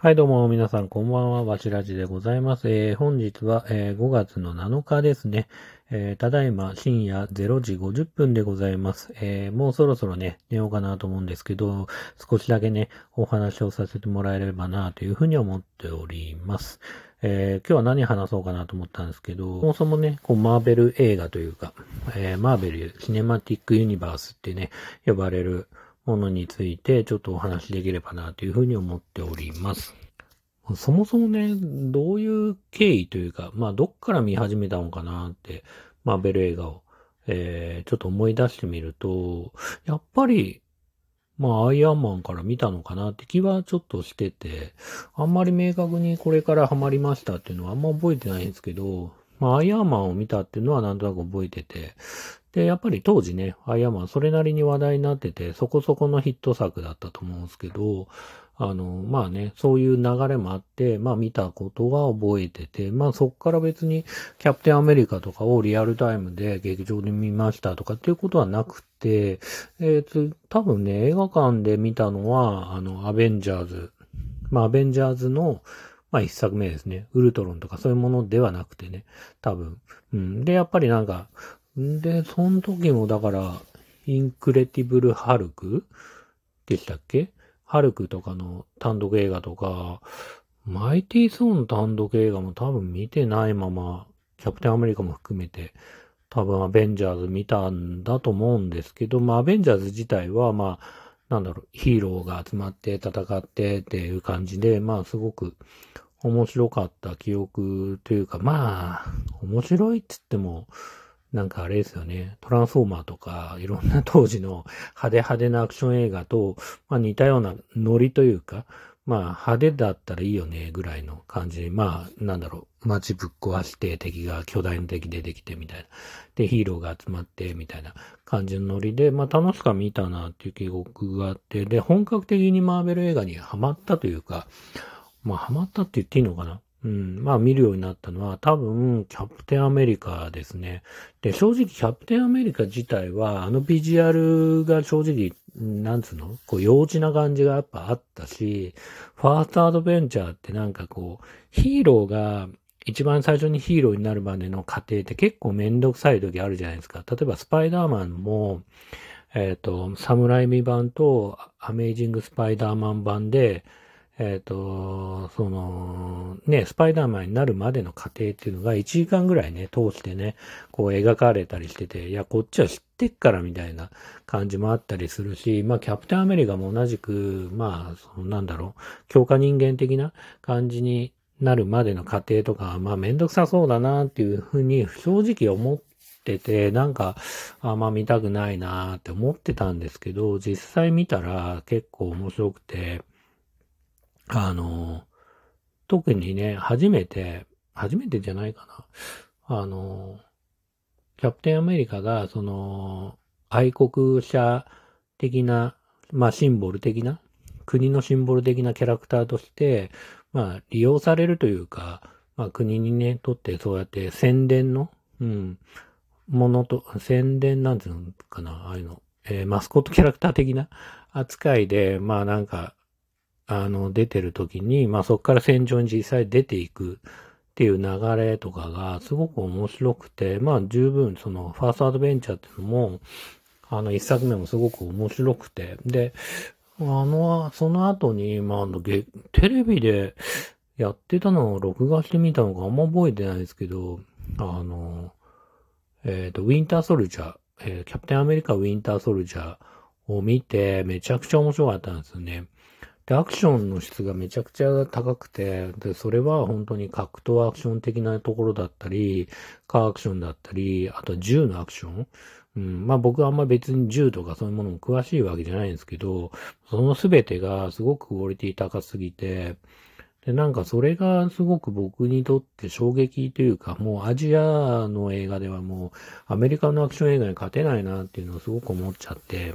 はい、どうも、皆さん、こんばんは。わしらじでございます。えー、本日は、えー、5月の7日ですね。えー、ただいま、深夜0時50分でございます。えー、もうそろそろね、寝ようかなと思うんですけど、少しだけね、お話をさせてもらえればな、というふうに思っております。えー、今日は何話そうかなと思ったんですけど、そもそもね、こう、マーベル映画というか、えー、マーベルシネマティックユニバースってね、呼ばれる、ものについてちょっとお話しできればなというふうに思っております。そもそもね、どういう経緯というか、まあどっから見始めたのかなって、マーベル映画を、えー、ちょっと思い出してみると、やっぱり、まあアイアンマンから見たのかなって気はちょっとしてて、あんまり明確にこれからハマりましたっていうのはあんま覚えてないんですけど、まあアイアンマンを見たっていうのはなんとなく覚えてて、で、やっぱり当時ね、アイアンマンそれなりに話題になってて、そこそこのヒット作だったと思うんですけど、あの、まあね、そういう流れもあって、まあ見たことは覚えてて、まあそっから別にキャプテンアメリカとかをリアルタイムで劇場で見ましたとかっていうことはなくて、えっー、多分ね、映画館で見たのは、あの、アベンジャーズ、まあアベンジャーズの、まあ一作目ですね。ウルトロンとかそういうものではなくてね。多分。うん。で、やっぱりなんか、で、その時もだから、インクレティブル・ハルク？でしたっけ？ハルクとかの単独映画とか、マイティー・ソーの単独映画も多分見てないまま、キャプテンアメリカも含めて、多分アベンジャーズ見たんだと思うんですけど、まあアベンジャーズ自体はまあ、なんだろう、ヒーローが集まって戦ってっていう感じで、まあすごく面白かった記憶というか、まあ、面白いって言っても、なんかあれですよね。トランスフォーマーとか、いろんな当時の派手派手なアクション映画と、まあ似たようなノリというか、まあ派手だったらいいよね、ぐらいの感じで、まあなんだろう、街ぶっ壊して敵が巨大な敵出てきてみたいな。で、ヒーローが集まってみたいな感じのノリで、まあ楽しくは見たなっていう記憶があって、で、本格的にマーベル映画にハマったというか、まあハマったって言っていいのかなうん。まあ見るようになったのは多分キャプテンアメリカですね。で、正直キャプテンアメリカ自体はあのビジュアルが正直、なんつうの？こう幼稚な感じがやっぱあったし、ファーストアドベンチャーってなんかこう、ヒーローが一番最初にヒーローになるまでの過程って結構めんどくさい時あるじゃないですか。例えばスパイダーマンも、えっ、ー、と、サムライミ版とアメイジングスパイダーマン版で、えっ、ー、と、その、ね、スパイダーマンになるまでの過程っていうのが1時間ぐらいね、通してね、こう描かれたりしてて、いや、こっちは知ってっからみたいな感じもあったりするし、まあ、キャプテンアメリカも同じく、まあ、そのなんだろう、強化人間的な感じになるまでの過程とか、まあ、めんどくさそうだなっていうふうに正直思ってて、なんか、あんま見たくないなーって思ってたんですけど、実際見たら結構面白くて、あの、特にね、初めて、初めてじゃないかな。あの、キャプテンアメリカが、その、愛国者的な、まあ、シンボル的な、国のシンボル的なキャラクターとして、まあ、利用されるというか、まあ、国にね、とってそうやって宣伝の、うん、ものと、宣伝なんていうのかな、ああいうの、えー、マスコットキャラクター的な扱いで、まあなんか、あの、出てる時に、まあそこから戦場に実際出ていくっていう流れとかがすごく面白くて、まあ十分そのファーストアドベンチャーっていうのも、あの一作目もすごく面白くて、で、あの、その後に、まあ、テレビでやってたのを録画してみたのかあんま覚えてないですけど、あの、えっ、ー、と、ウィンターソルジャー、えー、キャプテンアメリカウィンターソルジャーを見て、めちゃくちゃ面白かったんですよね。で、アクションの質がめちゃくちゃ高くて、で、それは本当に格闘アクション的なところだったり、カーアクションだったり、あと銃のアクション。うん、まあ僕はあんま別に銃とかそういうものも詳しいわけじゃないんですけど、そのすべてがすごくクオリティ高すぎて、で、なんかそれがすごく僕にとって衝撃というか、もうアジアの映画ではもうアメリカのアクション映画に勝てないなっていうのをすごく思っちゃって、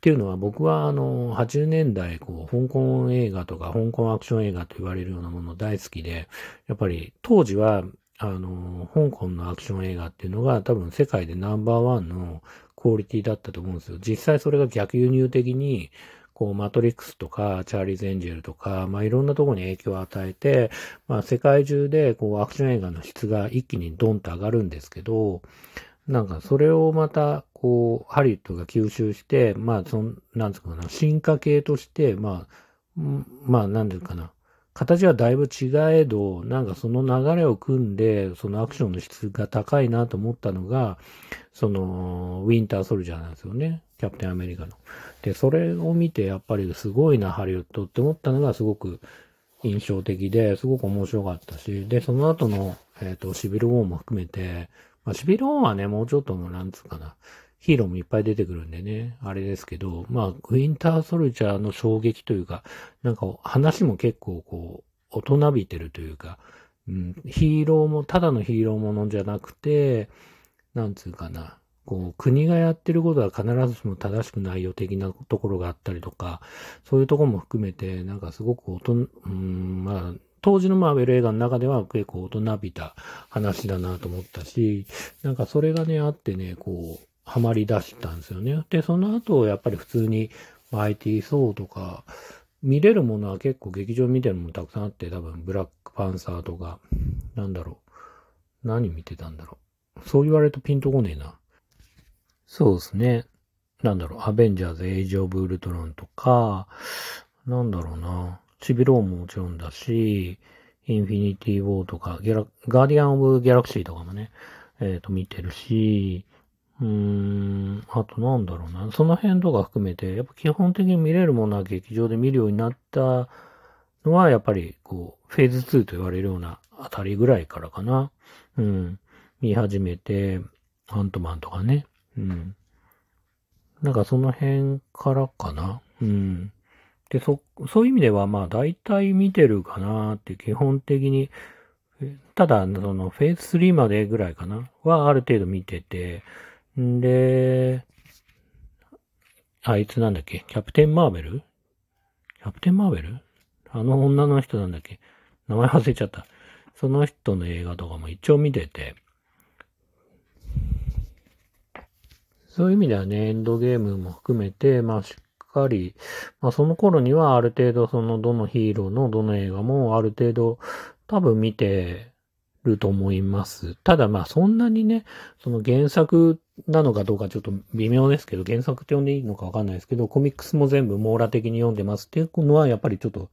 っていうのは僕はあの、80年代、こう、香港映画とか香港アクション映画と言われるようなもの大好きで、やっぱり当時は、あの、香港のアクション映画っていうのが多分世界でナンバーワンのクオリティだったと思うんですよ。実際それが逆輸入的に、こう、マトリックスとか、チャーリーズ・エンジェルとか、まあ、いろんなところに影響を与えて、まあ、世界中で、こう、アクション映画の質が一気にドンと上がるんですけど、なんか、それをまた、こう、ハリウッドが吸収して、まあ、そん、なんつうかな、進化系として、まあ、まあ、なんていうかな、形はだいぶ違えど、なんかその流れを組んで、そのアクションの質が高いなと思ったのが、その、ウィンターソルジャーなんですよね。キャプテンアメリカの。で、それを見て、やっぱりすごいな、ハリウッドって思ったのがすごく印象的で、すごく面白かったし、で、その後の、えっ、ー、と、シビルウォーも含めて、まあ、シビルウォーはね、もうちょっともなんつうかな、ヒーローもいっぱい出てくるんでね、あれですけど、まあ、ウィンターソルジャーの衝撃というか、なんか話も結構こう、大人びてるというか、うん、ヒーローも、ただのヒーローものじゃなくて、なんつうかな、こう、国がやってることは必ずしも正しくないよ的なところがあったりとか、そういうところも含めて、なんかすごく大人、うん、まあ、当時のマーベル映画の中では結構大人びた話だなと思ったし、なんかそれがね、あってね、こう、ハマり出したんですよね。で、その後、やっぱり普通に、マイティー・ソーとか、見れるものは結構劇場見てるものたくさんあって、多分、ブラックパンサーとか、なんだろう。何見てたんだろう。そう言われるとピンとこねえな。そうですね。なんだろう、アベンジャーズ・エイジ・オブ・ウルトロンとか、なんだろうな。チビローももちろんだし、インフィニティ・ウォーとか、ギャラ、ガーディアン・オブ・ギャラクシーとかもね、えっ、ー、と、見てるし、うーん、あとなんだろうな。その辺とか含めて、やっぱ基本的に見れるものは劇場で見るようになったのは、やっぱり、こう、フェーズ2と言われるようなあたりぐらいからかな。うん。見始めて、アントマンとかね。うん。なんかその辺からかな。うん。で、そ、そういう意味では、まあ、大体見てるかなって基本的に、ただ、その、フェーズ3までぐらいかなはある程度見てて、んで、あいつなんだっけキャプテン・マーベル？キャプテン・マーベル？あの女の人なんだっけ？名前忘れちゃった。その人の映画とかも一応見てて、そういう意味ではね、エンドゲームも含めて、まあしっかり、まあその頃にはある程度そのどのヒーローのどの映画もある程度多分見てると思います。ただまあそんなにね、その原作なのかどうかちょっと微妙ですけど、原作って呼んでいいのかわかんないですけど、コミックスも全部網羅的に読んでますっていうのはやっぱりちょっと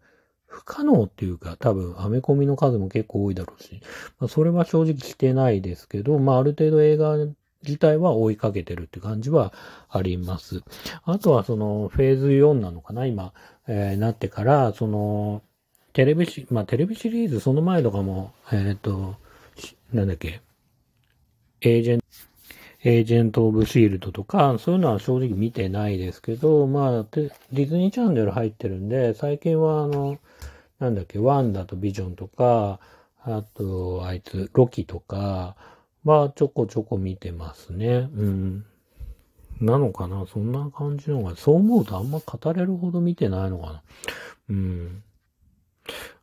不可能っていうか、多分、アメコミの数も結構多いだろうし、まあ、それは正直してないですけど、まあ、ある程度映画自体は追いかけてるって感じはあります。あとは、その、フェーズ4なのかな今、えー、なってから、その、テレビシ、まあ、テレビシリーズその前とかも、えっ、ー、と、なんだっけ、エージェント、エージェント・オブ・シールドとか、そういうのは正直見てないですけど、まあ、ディズニーチャンネル入ってるんで、最近はあの、なんだっけ、ワンダとビジョンとか、あと、あいつ、ロキとか、まあ、ちょこちょこ見てますね。うん。なのかな？そんな感じのが、そう思うとあんま語れるほど見てないのかなうん。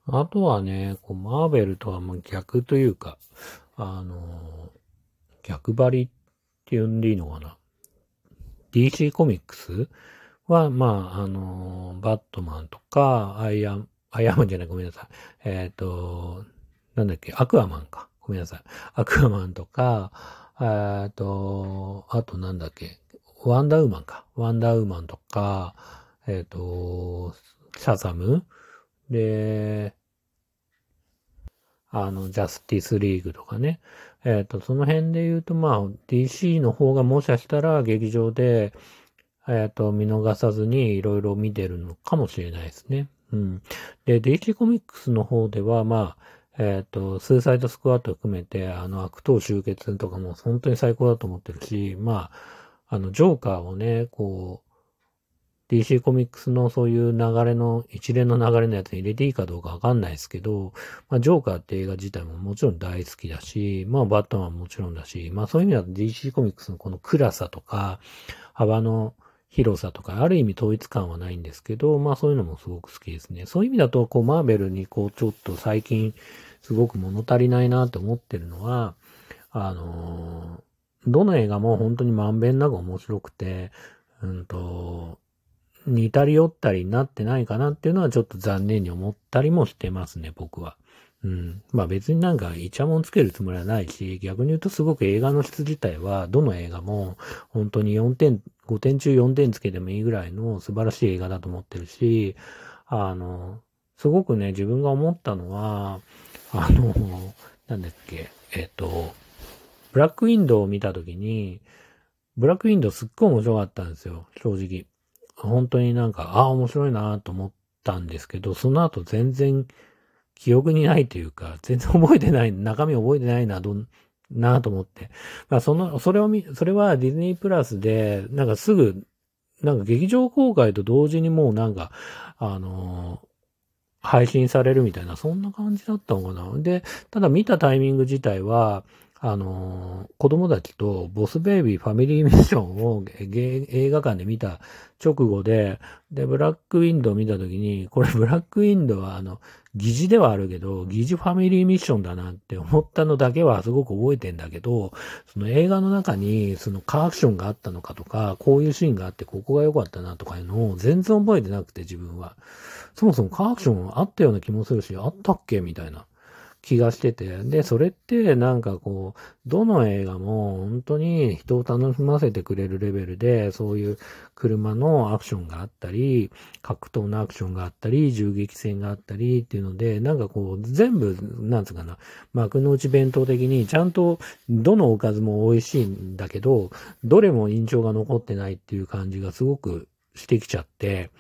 あとはね、こう、マーベルとはもう逆というか、あの、逆張りって呼んでいいのかな ?DC コミックスは、まあ、あの、バットマンとか、アイアン、アイアンマンじゃない、ごめんなさい。えっ、ー、と、なんだっけ、アクアマンか。ごめんなさい。アクアマンとか、えっと、あとなんだっけ、ワンダーウーマンか。ワンダーウーマンとか、えっ、ー、と、シャザム？で、あの、ジャスティスリーグとかね。えっ、ー、と、その辺で言うと、まあ、DC の方がもしかしたら劇場で、えっ、ー、と、見逃さずにいろいろ見てるのかもしれないですね。うん。で、DC コミックスの方では、まあ、えっ、ー、と、スーサイドスクワット含めて、あの、悪党集結とかも本当に最高だと思ってるし、まあ、あの、ジョーカーをね、こう、DC コミックスのそういう流れの、一連の流れのやつに入れていいかどうかわかんないですけど、まあ、ジョーカーって映画自体ももちろん大好きだし、まあ、バットマンもちろんだし、まあ、そういう意味では DC コミックスのこの暗さとか、幅の広さとか、ある意味統一感はないんですけど、まあ、そういうのもすごく好きですね。そういう意味だと、こう、マーベルにこう、ちょっと最近、すごく物足りないなと思ってるのは、あのどの映画も本当にまんべんなく面白くて、うんと、似たり寄ったりになってないかなっていうのはちょっと残念に思ったりもしてますね、僕は。うん。まあ別になんかイチャモンつけるつもりはないし、逆に言うとすごく映画の質自体は、どの映画も本当に4点、5点中4点つけてもいいぐらいの素晴らしい映画だと思ってるし、あの、すごくね、自分が思ったのは、あの、なんだっけ、えっ、と、ブラックウィンドウを見たときに、ブラックウィンドウすっごい面白かったんですよ、正直。本当になんか、ああ、面白いなと思ったんですけど、その後全然記憶にないというか、全然覚えてない、中身覚えてないな、どん、なと思って。まあ、その、それを見、それはディズニープラスで、なんかすぐ、なんか劇場公開と同時にもうなんか、あのー、配信されるみたいな、そんな感じだったのかな。で、ただ見たタイミング自体は、あの、子供たちとボスベイビーファミリーミッションを映画館で見た直後で、で、ブラックウィンドウ見たときに、これブラックウィンドウはあの、疑似ではあるけど、疑似ファミリーミッションだなって思ったのだけはすごく覚えてんだけど、その映画の中にそのカーアクションがあったのかとか、こういうシーンがあってここが良かったなとかいうのを全然覚えてなくて自分は。そもそもカーアクションあったような気もするし、あったっけみたいな。気がしてて、で、それってなんかこう、どの映画も本当に人を楽しませてくれるレベルで、そういう車のアクションがあったり、格闘のアクションがあったり、銃撃戦があったりっていうので、なんかこう、全部、なんつうかな、幕の内弁当的にちゃんとどのおかずも美味しいんだけど、どれも印象が残ってないっていう感じがすごくしてきちゃって、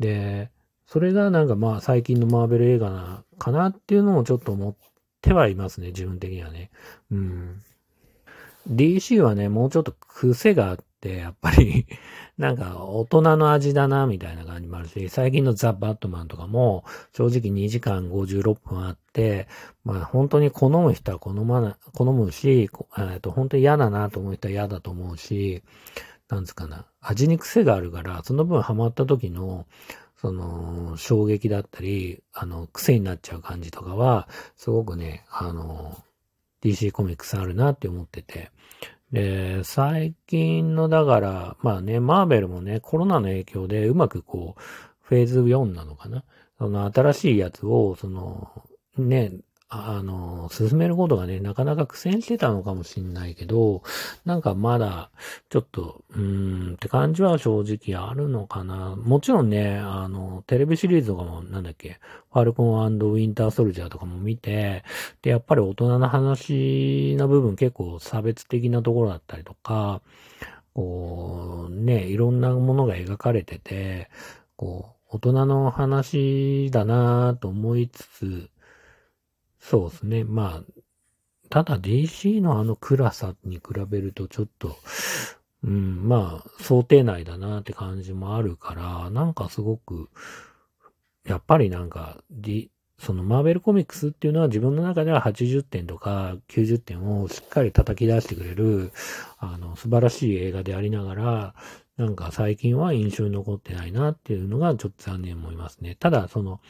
で、それがなんかまあ最近のマーベル映画な、かなっていうのをちょっと思ってはいますね、自分的にはね。うん。DC はね、もうちょっと癖があって、やっぱり なんか大人の味だな、みたいな感じもあるし、最近のザ・バットマンとかも、正直2時間56分あって、まあ本当に好む人は好まな、好むし、えっと本当に嫌だなと思う人は嫌だと思うし、なんですかな、味に癖があるから、その分ハマった時の、その、衝撃だったり、あの、癖になっちゃう感じとかは、すごくね、あの、DC コミックスあるなって思ってて。で、最近の、だから、まあね、マーベルもね、コロナの影響でうまくこう、フェーズ4なのかなその新しいやつを、その、ね、あの、進めることがね、なかなか苦戦してたのかもしんないけど、なんかまだ、ちょっと、うーんって感じは正直あるのかな。もちろんね、あの、テレビシリーズとかも、なんだっけ、ファルコンウィンターソルジャーとかも見て、で、やっぱり大人の話の部分結構差別的なところだったりとか、こう、ね、いろんなものが描かれてて、こう、大人の話だなぁと思いつつ、そうですね。まあ、ただ DC のあの暗さに比べるとちょっと、うん、まあ、想定内だなって感じもあるから、なんかすごく、やっぱりなんか、D、そのマーベルコミックスっていうのは自分の中では80点とか90点をしっかり叩き出してくれる、あの、素晴らしい映画でありながら、なんか最近は印象に残ってないなっていうのがちょっと残念思いますね。ただ、その、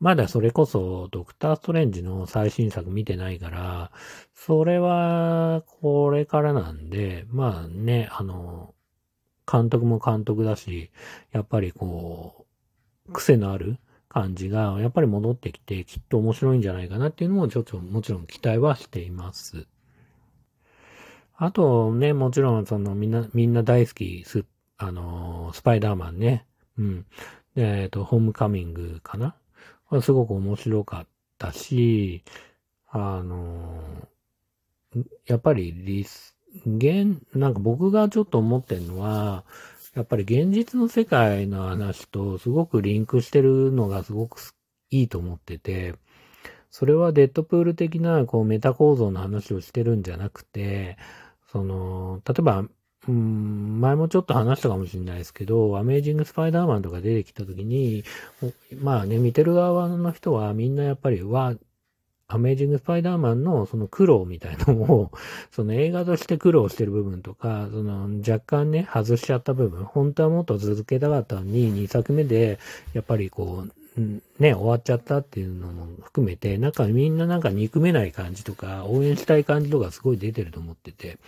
まだそれこそドクターストレンジの最新作見てないから、それはこれからなんで、まあね、あの、監督も監督だし、やっぱりこう、癖のある感じが、やっぱり戻ってきて、きっと面白いんじゃないかなっていうのも、ちょっともちろん期待はしています。あとね、もちろん、その、みんな、みんな大好き、ス、あの、スパイダーマンね。うん。で、えっと、ホームカミングかなすごく面白かったし、あの、やっぱりリス、現、なんか僕がちょっと思ってるのは、やっぱり現実の世界の話とすごくリンクしてるのがすごくいいと思ってて、それはデッドプール的なこうメタ構造の話をしてるんじゃなくて、その、例えばうん、前もちょっと話したかもしれないですけど、アメージング・スパイダーマンとか出てきた時に、まあね、見てる側の人はみんなやっぱり、は、アメージング・スパイダーマンのその苦労みたいのを、その映画として苦労してる部分とか、その若干ね、外しちゃった部分、本当はもっと続けたかったのに、2作目で、やっぱりこう、ね、終わっちゃったっていうのも含めて、なんかみんななんか憎めない感じとか、応援したい感じとかすごい出てると思ってて、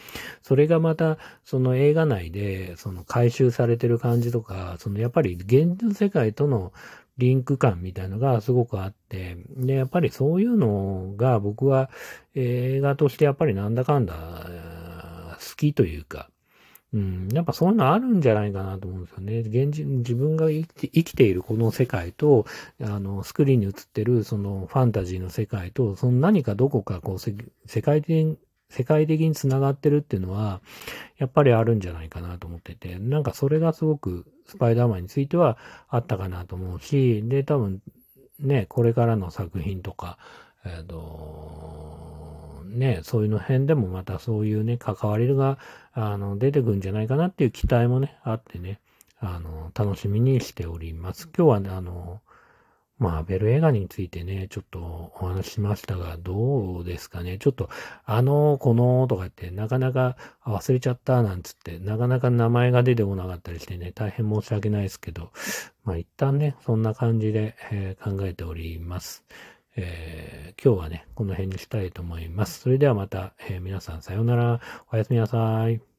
それがまた、その映画内で、その回収されてる感じとか、そのやっぱり現実世界とのリンク感みたいのがすごくあって、で、やっぱりそういうのが僕は映画としてやっぱりなんだかんだ好きというか、うん、やっぱそういうのあるんじゃないかなと思うんですよね。現実、自分が生きて生きているこの世界と、あの、スクリーンに映ってるそのファンタジーの世界と、その何かどこかこう、世界的に、世界的に繋がってるっていうのは、やっぱりあるんじゃないかなと思ってて、なんかそれがすごくスパイダーマンについてはあったかなと思うし、で、多分ね、これからの作品とか、えっ、ー、と、ね、そういうの辺でもまたそういうね、関わりが、あの、出てくるんじゃないかなっていう期待もね、あってね、あの、楽しみにしております。今日はね、あの、まあ、ベル映画についてね、ちょっとお話ししましたが、どうですかね。ちょっと、あの、この、とか言って、なかなか忘れちゃった、なんつって、なかなか名前が出てこなかったりしてね、大変申し訳ないですけど、まあ、一旦ね、そんな感じで、えー、考えております。えー、今日はね、この辺にしたいと思います。それではまた、えー、皆さんさようなら。おやすみなさい。